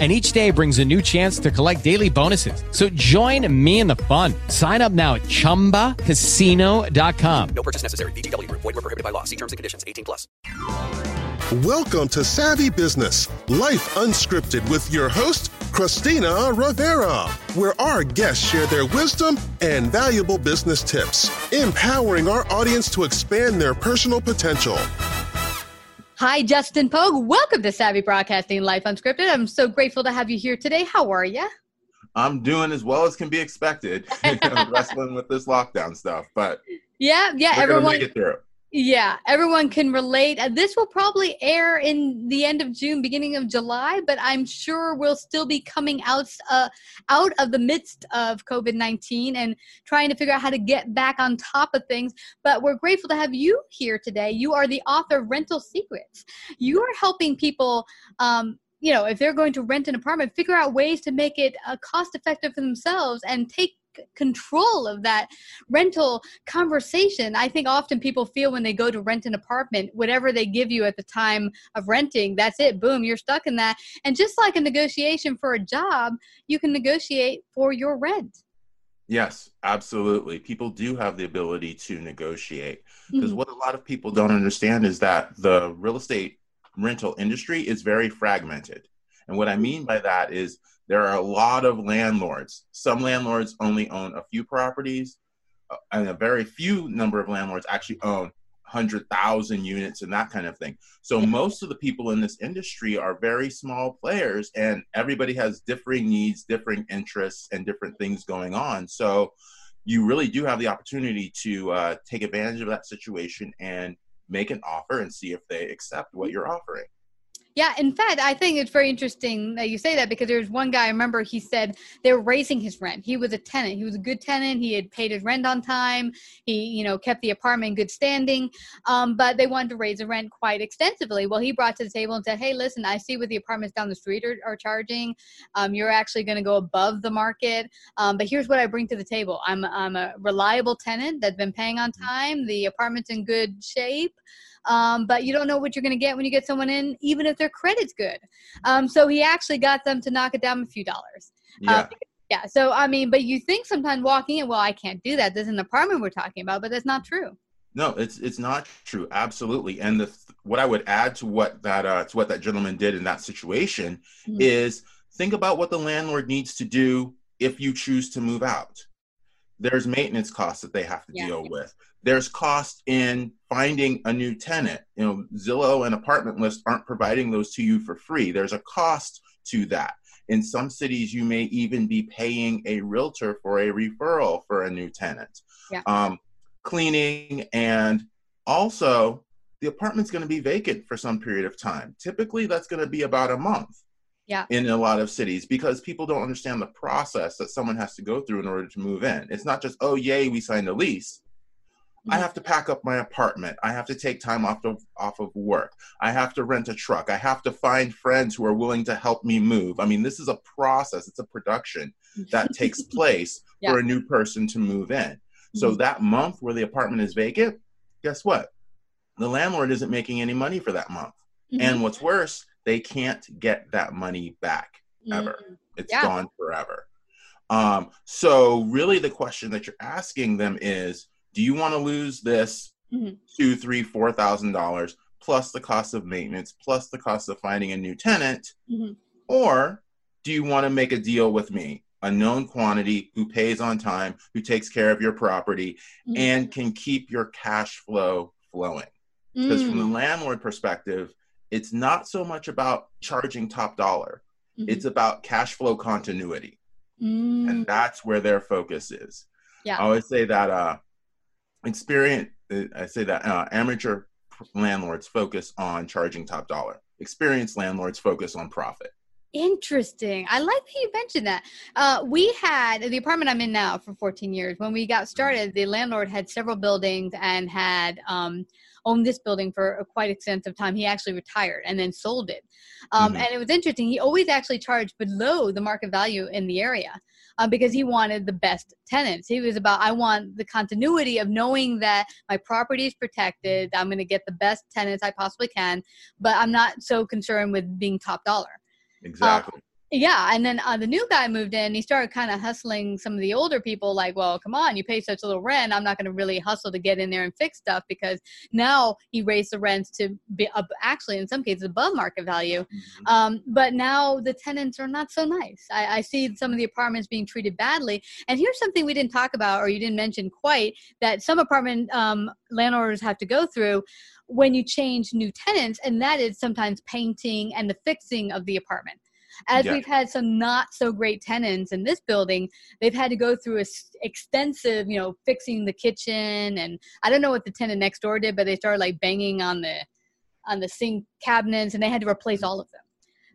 and each day brings a new chance to collect daily bonuses. So join me in the fun. Sign up now at ChumbaCasino.com. No purchase necessary. VGW. Void were prohibited by law. See terms and conditions. 18 plus. Welcome to Savvy Business, Life Unscripted with your host, Christina Rivera, where our guests share their wisdom and valuable business tips, empowering our audience to expand their personal potential. Hi, Justin Pogue. Welcome to Savvy Broadcasting Life Unscripted. I'm so grateful to have you here today. How are you? I'm doing as well as can be expected, wrestling with this lockdown stuff. But yeah, yeah, everyone make it through. Yeah, everyone can relate. Uh, this will probably air in the end of June, beginning of July, but I'm sure we'll still be coming out uh, out of the midst of COVID 19 and trying to figure out how to get back on top of things. But we're grateful to have you here today. You are the author of Rental Secrets. You are helping people. Um, you know, if they're going to rent an apartment, figure out ways to make it uh, cost effective for themselves and take control of that rental conversation. I think often people feel when they go to rent an apartment, whatever they give you at the time of renting, that's it. Boom, you're stuck in that. And just like a negotiation for a job, you can negotiate for your rent. Yes, absolutely. People do have the ability to negotiate because mm-hmm. what a lot of people don't understand is that the real estate rental industry is very fragmented. And what I mean by that is there are a lot of landlords. Some landlords only own a few properties, uh, and a very few number of landlords actually own 100,000 units and that kind of thing. So most of the people in this industry are very small players and everybody has differing needs, differing interests and different things going on. So you really do have the opportunity to uh, take advantage of that situation and make an offer and see if they accept what you're offering. Yeah, in fact, I think it's very interesting that you say that because there's one guy, I remember he said they were raising his rent. He was a tenant. He was a good tenant. He had paid his rent on time. He, you know, kept the apartment in good standing. Um, but they wanted to raise the rent quite extensively. Well, he brought to the table and said, hey, listen, I see what the apartments down the street are, are charging. Um, you're actually going to go above the market. Um, but here's what I bring to the table. I'm, I'm a reliable tenant that's been paying on mm-hmm. time. The apartment's in good shape um, but you don't know what you're going to get when you get someone in, even if their credit's good. Um, so he actually got them to knock it down a few dollars. Yeah. Um, yeah. So I mean, but you think sometimes walking in, well, I can't do that. This is an apartment we're talking about, but that's not true. No, it's it's not true. Absolutely. And the what I would add to what that uh, to what that gentleman did in that situation mm-hmm. is think about what the landlord needs to do if you choose to move out. There's maintenance costs that they have to yeah. deal with there's cost in finding a new tenant. You know, Zillow and Apartment List aren't providing those to you for free. There's a cost to that. In some cities, you may even be paying a realtor for a referral for a new tenant. Yeah. Um, cleaning and also the apartment's going to be vacant for some period of time. Typically, that's going to be about a month. Yeah. In a lot of cities, because people don't understand the process that someone has to go through in order to move in. It's not just, oh, yay, we signed a lease I have to pack up my apartment. I have to take time off of off of work. I have to rent a truck. I have to find friends who are willing to help me move. I mean, this is a process. It's a production that takes place yeah. for a new person to move in. Mm-hmm. So that month where the apartment is vacant, guess what? The landlord isn't making any money for that month. Mm-hmm. And what's worse, they can't get that money back ever. Mm-hmm. It's yeah. gone forever. Um, so really the question that you're asking them is do you want to lose this mm-hmm. two, three, four thousand dollars plus the cost of maintenance, plus the cost of finding a new tenant, mm-hmm. or do you want to make a deal with me, a known quantity who pays on time, who takes care of your property, mm-hmm. and can keep your cash flow flowing? Because from the mm. landlord perspective, it's not so much about charging top dollar. Mm-hmm. It's about cash flow continuity. And mm. that's where their focus is. Yeah. I always say that uh, experience uh, i say that uh, amateur landlords focus on charging top dollar experienced landlords focus on profit Interesting. I like that you mentioned that. Uh, we had the apartment I'm in now for 14 years. When we got started, the landlord had several buildings and had um, owned this building for a quite extensive time. He actually retired and then sold it. Um, Mhm. And it was interesting. He always actually charged below the market value in the area uh, because he wanted the best tenants. He was about, I want the continuity of knowing that my property is protected. I'm going to get the best tenants I possibly can, but I'm not so concerned with being top dollar. Exactly. Yeah, and then uh, the new guy moved in. He started kind of hustling some of the older people, like, "Well, come on, you pay such a little rent. I'm not going to really hustle to get in there and fix stuff because now he raised the rents to be up, actually, in some cases, above market value. Mhm. Um, but now the tenants are not so nice. I, I see some of the apartments being treated badly. And here's something we didn't talk about, or you didn't mention quite, that some apartment um, landlords have to go through when you change new tenants, and that is sometimes painting and the fixing of the apartment. As Yeah. we've had some not so great tenants in this building, they've had to go through a s- extensive, you know, fixing the kitchen, and I don't know what the tenant next door did, but they started like banging on the on the sink cabinets, and they had to replace all of them.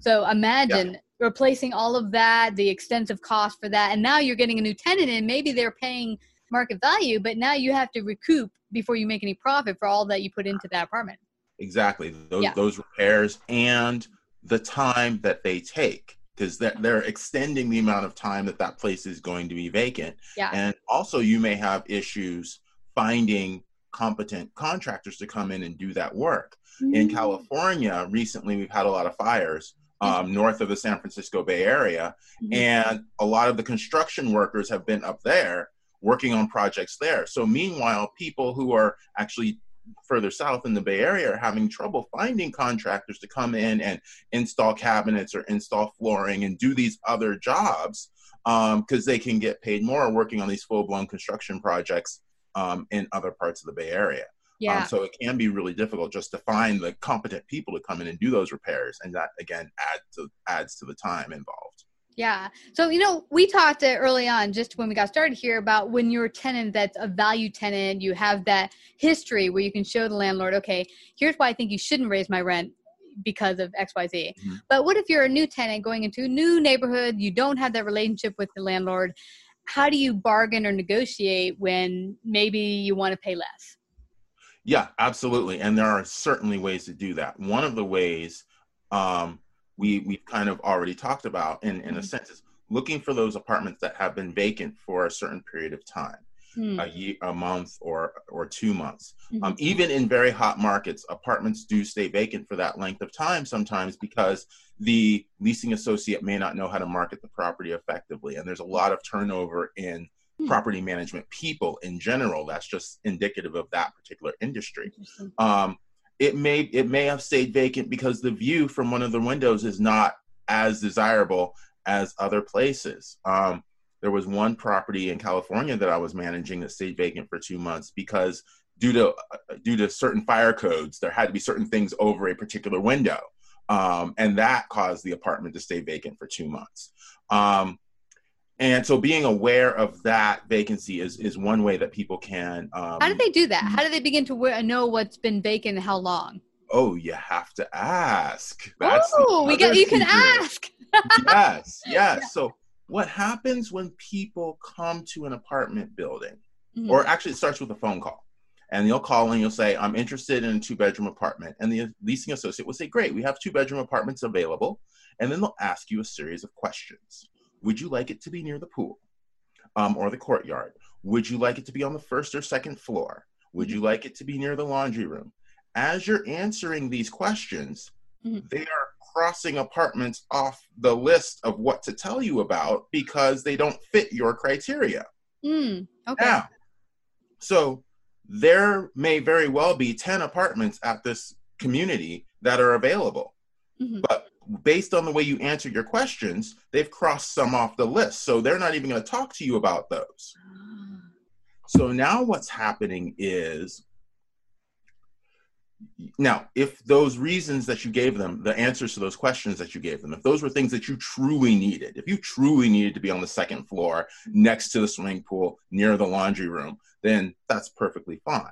So imagine replacing all of that, the extensive cost for that, and now you're getting a new tenant and Maybe they're paying market value, but now you have to recoup before you make any profit for all that you put into that apartment. Exactly. Those Yeah. those repairs and the time that they take because they're, they're extending the amount of time that that place is going to be vacant. Yeah. And also, you may have issues finding competent contractors to come in and do that work. In Mm-hmm. California, recently we've had a lot of fires um, north of the San Francisco Bay Area, Mhm. and a lot of the construction workers have been up there working on projects there. So, meanwhile, people who are actually further south in the Bay Area are having trouble finding contractors to come in and install cabinets or install flooring and do these other jobs because they can get paid more working on these full blown construction projects um, in other parts of the Bay Area. Yeah. Um, so it can be really difficult just to find the competent people to come in and do those repairs, and that again adds to adds to the time involved. Yeah. So, you know, we talked uh, early on, just when we got started here, about when you're a tenant that's a value tenant, you have that history where you can show the landlord, okay, here's why I think you shouldn't raise my rent because of XYZ. Mhm. But what if you're a new tenant going into a new neighborhood, you don't have that relationship with the landlord? How do you bargain or negotiate when maybe you want to pay less? Yeah, absolutely, and there are certainly ways to do that. One of the ways um, we we've kind of already talked about, in in a Mhm. sense, is looking for those apartments that have been vacant for a certain period of time. Hmm. a year, a month, or or two months. Mhm. Um, even in very hot markets, apartments do stay vacant for that length of time sometimes because the leasing associate may not know how to market the property effectively, and there's a lot of turnover in Hmm. property management people in general. That's just indicative of that particular industry. Um, it may it may have stayed vacant because the view from one of the windows is not as desirable as other places. Um, there was one property in California that I was managing that stayed vacant for two months because due to uh, due to certain fire codes, there had to be certain things over a particular window, um, and that caused the apartment to stay vacant for two months. Um, and so, being aware of that vacancy is is one way that people can. Um, How do they do that? How do they begin to know what's been vacant and how long? Oh, you have to ask. That's oh, we got you can secret. ask. yes, yes. So, what happens when people come to an apartment building, Mhm. or actually, it starts with a phone call, and you'll call and you'll say, "I'm interested in a two-bedroom apartment," and the leasing associate will say, "Great, we have two-bedroom apartments available," and then they'll ask you a series of questions. Would you like it to be near the pool, um, or the courtyard? Would you like it to be on the first or second floor? Would you like it to be near the laundry room? As you're answering these questions, Mhm. they are crossing apartments off the list of what to tell you about because they don't fit your criteria. Mm, okay. Now, so there may very well be 10 apartments at this community that are available. Mhm. But based on the way you answer your questions, they've crossed some off the list. So they're not even going to talk to you about those. So now what's happening is now if those reasons that you gave them, the answers to those questions that you gave them, if those were things that you truly needed, if you truly needed to be on the second floor next to the swimming pool near the laundry room, then that's perfectly fine.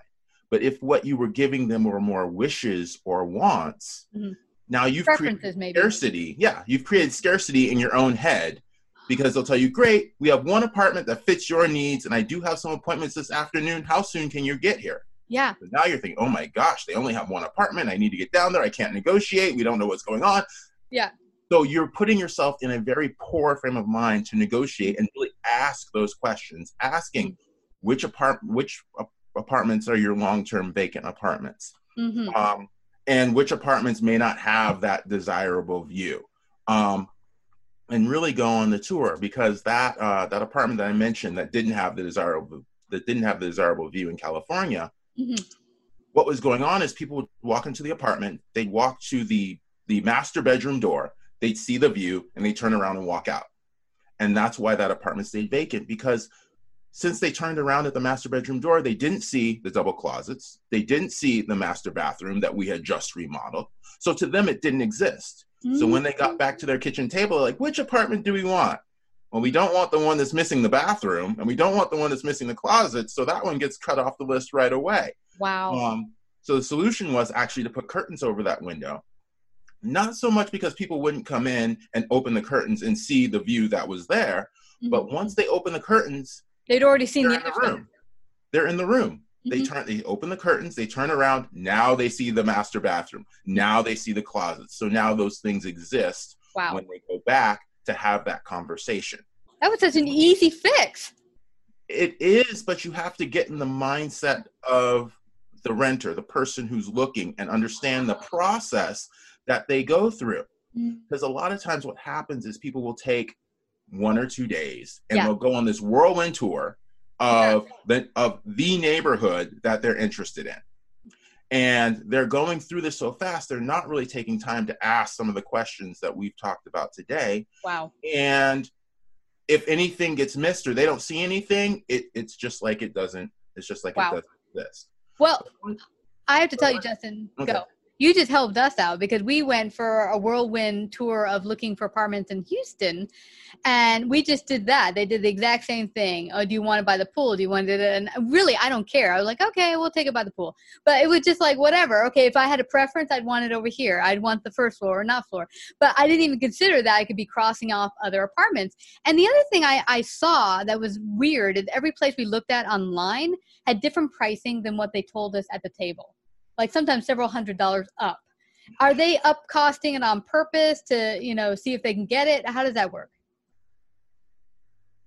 But if what you were giving them were more wishes or wants, Mhm. Now you've created maybe. scarcity. Yeah, you've created scarcity in your own head because they'll tell you, "Great, we have one apartment that fits your needs, and I do have some appointments this afternoon. How soon can you get here?" Yeah. But now you're thinking, oh my gosh, they only have one apartment. I need to get down there. I can't negotiate. We don't know what's going on. Yeah. So you're putting yourself in a very poor frame of mind to negotiate and really ask those questions, asking which apart which apartments are your long-term vacant apartments, hmm um, and which apartments may not have that desirable view. Um, and really go on the tour because that uh, that apartment that I mentioned that didn't have the desirable that didn't have the desirable view in California, hmm what was going on is people would walk into the apartment, they'd walk to the the master bedroom door, they'd see the view, and they turn around and walk out. And that's why that apartment stayed vacant because since they turned around at the master bedroom door, they didn't see the double closets, they didn't see the master bathroom that we had just remodeled. So to them, it didn't exist. So when they got back to their kitchen table, like, which apartment do we want? Well, we don't want the one that's missing the bathroom, and we don't want the one that's missing the closet. So that one gets cut off the list right away. Wow. Um, so the solution was actually to put curtains over that window. Not so much because people wouldn't come in and open the curtains and see the view that was there, but once they open the curtains, They'd already seen they're the the other room. They're in the room. They Mhm. turn, they open the curtains, they turn around. Now they see the master bathroom. Now they see the closets. So now those things exist Wow. when they go back to have that conversation. That was such an easy fix. It is, but you have to get in the mindset of the renter, the person who's looking, and understand the process that they go through. Mm. Because a lot of times, what happens is people will take one or two days and Yeah. they'll go on this whirlwind tour of the of the neighborhood that they're interested in. And they're going through this so fast, they're not really taking time to ask some of the questions that we've talked about today Wow. and if anything gets missed or they don't see anything, it, it's just like it doesn't. It's just like Wow. it doesn't exist. Well, I have to tell you, Justin, Okay. go. You just helped us out because we went for a whirlwind tour of looking for apartments in Houston, and we just did that. They did the exact same thing. Oh, do you want it by the pool? Do you want it? And really, I don't care. I was like, okay, we'll take it by the pool. But it was just like whatever. Okay, if I had a preference, I'd want it over here. I'd want the first floor or not floor. But I didn't even consider that I could be crossing off other apartments. And the other thing I, I saw that was weird is every place we looked at online had different pricing than what they told us at the table. Like sometimes several hundred dollars up. Are they up costing it on purpose to, you know, see if they can get it? How does that work?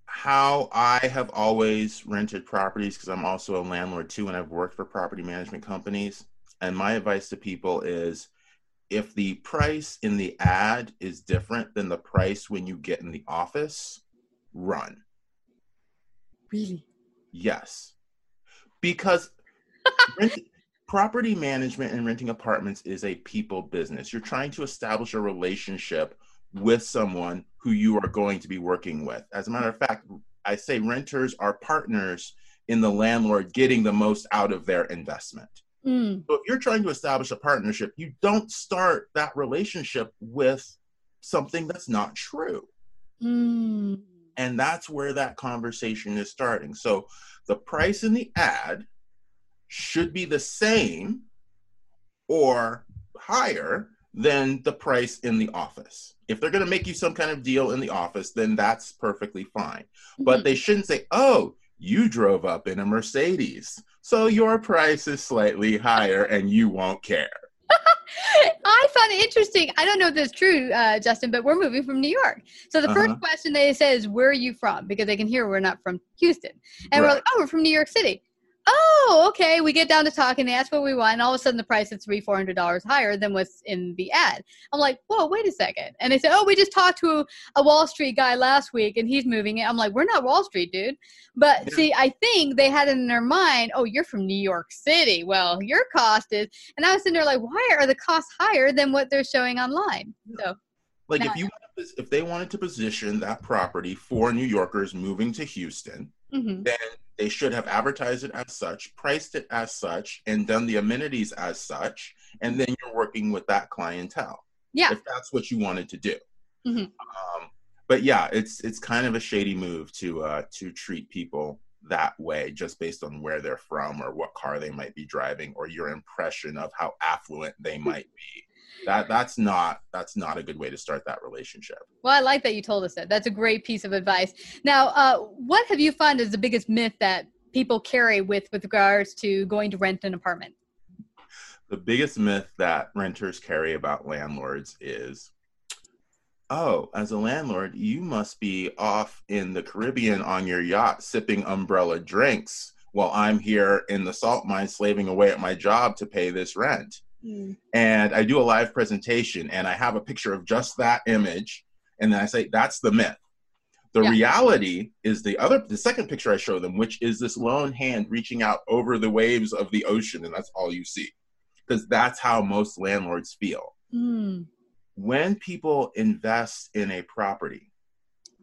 How I have always rented properties because I'm also a landlord too, and I've worked for property management companies. And my advice to people is if the price in the ad is different than the price when you get in the office, run. Really? Yes. Because rent, property management and renting apartments is a people business. You're trying to establish a relationship with someone who you are going to be working with. As a matter of fact, I say renters are partners in the landlord getting the most out of their investment. Mm. So if you're trying to establish a partnership, you don't start that relationship with something that's not true Mm. and that's where that conversation is starting so the price in the ad should be the same or higher than the price in the office if they're going to make you some kind of deal in the office then that's perfectly fine but they shouldn't say oh you drove up in a mercedes so your price is slightly higher and you won't care I found it interesting. I don't know if that's true, uh, Justin, but we're moving from New York. So the first Uh-huh. question they say is, "Where are you from?" Because they can hear we're not from Houston, and we're like, "Oh, we're from New York City." Oh, okay. We get down to talking. They ask what we want, and all of a sudden the price is three, four hundred dollars higher than what's in the ad. I'm like, "Whoa, wait a second. And they say, "Oh, we just talked to a Wall Street guy last week, and he's moving it." I'm like, "We're not Wall Street, dude." But Yeah. see, I think they had it in their mind, "Oh, you're from New York City. Well, your cost is." And I was sitting there like, "Why are the costs higher than what they're showing online?" So Like if you if they wanted to position that property for New Yorkers moving to Houston, mhm. then they should have advertised it as such, priced it as such, and done the amenities as such, and then you're working with that clientele. Yeah. If that's what you wanted to do. Mhm. Um, but yeah, it's it's kind of a shady move to uh, to treat people that way just based on where they're from or what car they might be driving or your impression of how affluent they might be. That that's not that's not a good way to start that relationship. Well, I like that you told us that. That's a great piece of advice. Now, uh, what have you found is the biggest myth that people carry with with regards to going to rent an apartment? The biggest myth that renters carry about landlords is oh, as a landlord, you must be off in the Caribbean on your yacht sipping umbrella drinks while I'm here in the salt mine slaving away at my job to pay this rent. Mm. And I do a live presentation and I have a picture of just that image. And then I say, that's the myth. The yeah. reality is the other, the second picture I show them, which is this lone hand reaching out over the waves of the ocean, and that's all you see because that's how most landlords feel. Mm. When people invest in a property,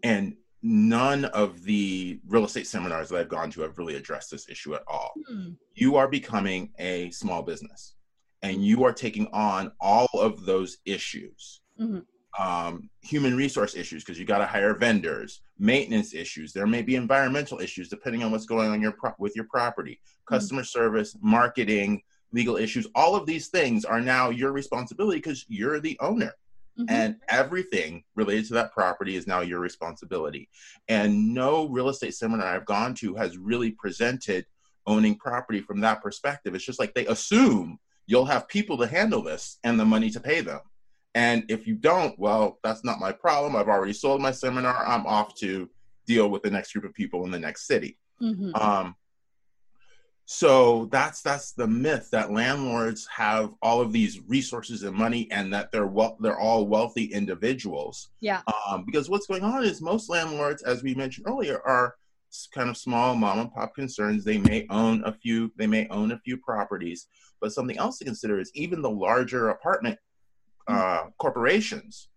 and none of the real estate seminars that I've gone to have really addressed this issue at all, mm. you are becoming a small business and you are taking on all of those issues. Mm-hmm. Um, human resource issues because you got to hire vendors, maintenance issues. There may be environmental issues depending on what's going on your pro- with your property, mm. customer mm-hmm. service, marketing, legal issues, all of these things are now your responsibility because you're the owner. Mm-hmm. And everything related to that property is now your responsibility. And no real estate seminar I've gone to has really presented owning property from that perspective. It's just like they assume you'll have people to handle this and the money to pay them. And if you don't, well, that's not my problem. I've already sold my seminar. I'm off to deal with the next group of people in the next city. Mm-hmm. Um, so that's that's the myth that landlords have all of these resources and money and that they're well they're all wealthy individuals yeah um, because what's going on is most landlords as we mentioned earlier are kind of small mom and pop concerns they may own a few they may own a few properties but something else to consider is even the larger apartment uh, mm-hmm. corporations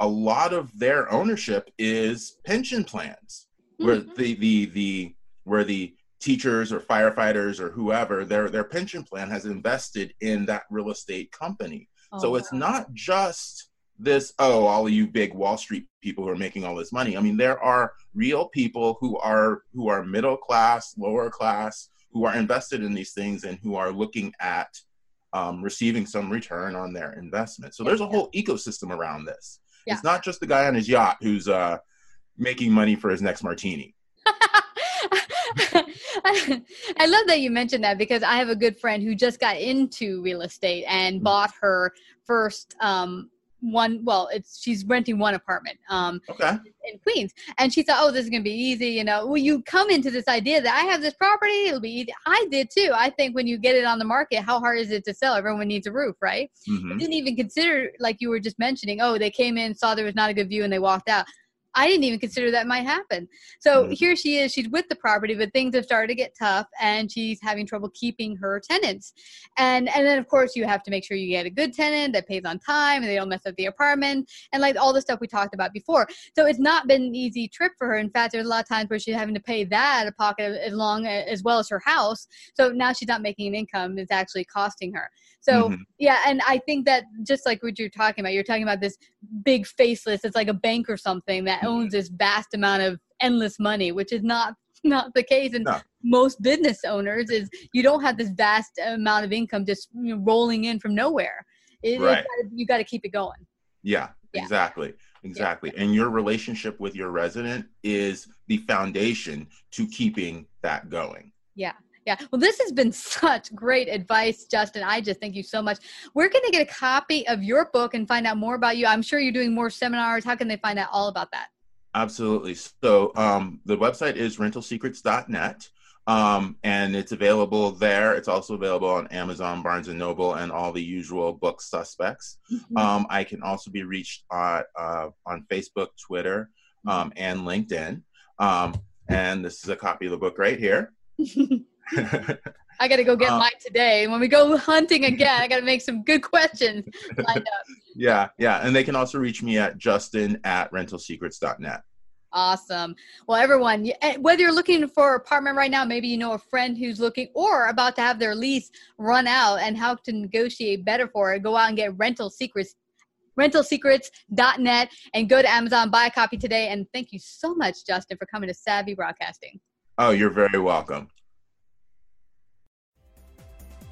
a lot of their ownership is pension plans where mm-hmm. the the the where the teachers or firefighters or whoever their their pension plan has invested in that real estate company oh, so it's wow. not just this oh all of you big wall street people who are making all this money. I mean there are real people who are who are middle class lower class who are invested in these things and who are looking at um, receiving some return on their investment. So there's a whole ecosystem around this. Yeah. it's not just the guy on his yacht who's uh, making money for his next martini. I love that you mentioned that because I have a good friend who just got into real estate and mm-hmm. bought her first um, one well it's she's renting one apartment um okay. in queens. And she thought oh this is gonna be easy you know. Well you come into this idea that i have this property it'll be easy. I did too. I think when you get it on the market how hard is it to sell? Everyone needs a roof right? Mm-hmm. didn't even consider like you were just mentioning oh they came in saw there was not a good view and they walked out I didn't even consider that might happen. So mm-hmm. here she is, she's with the property, but things have started to get tough and she's having trouble keeping her tenants. And and then of course you have to make sure you get a good tenant that pays on time and they don't mess up the apartment and like all the stuff we talked about before. So it's not been an easy trip for her. In fact, there's a lot of times where she's having to pay that a pocket as long as well as her house. So now she's not making an income, it's actually costing her. So mm-hmm. yeah, and I think that just like what you're talking about, you're talking about this big faceless, it's like a bank or something that owns this vast amount of endless money, which is not not the case And no. most business owners is you don't have this vast amount of income just you know, rolling in from nowhere. It, right. you got to keep it going. Yeah, yeah. exactly. Exactly. Yeah. And your relationship with your resident is the foundation to keeping that going. Yeah. Yeah. Well, this has been such great advice, Justin. I just thank you so much. Where can they get a copy of your book and find out more about you? I'm sure you're doing more seminars. How can they find out all about that? Absolutely. So um, the website is rentalsecrets.net. Um, and it's available there. It's also available on Amazon, Barnes and Noble, and all the usual book suspects. Mm-hmm. Um, I can also be reached uh, uh, on Facebook, Twitter, um, and LinkedIn. Um, and this is a copy of the book right here. I got to go get uh, mine today. When we go hunting again, I got to make some good questions lined up. Yeah, yeah. And they can also reach me at justin at rentalsecrets.net. Awesome. Well, everyone, eh, whether you're looking for an apartment right now, maybe you know a friend who's looking or about to have their lease run out and how to negotiate better for it, go out and get rental secrets rentalsecrets.net and go to Amazon, buy a copy today. And thank you so much, Justin, for coming to Savvy Broadcasting. Oh, you're very welcome.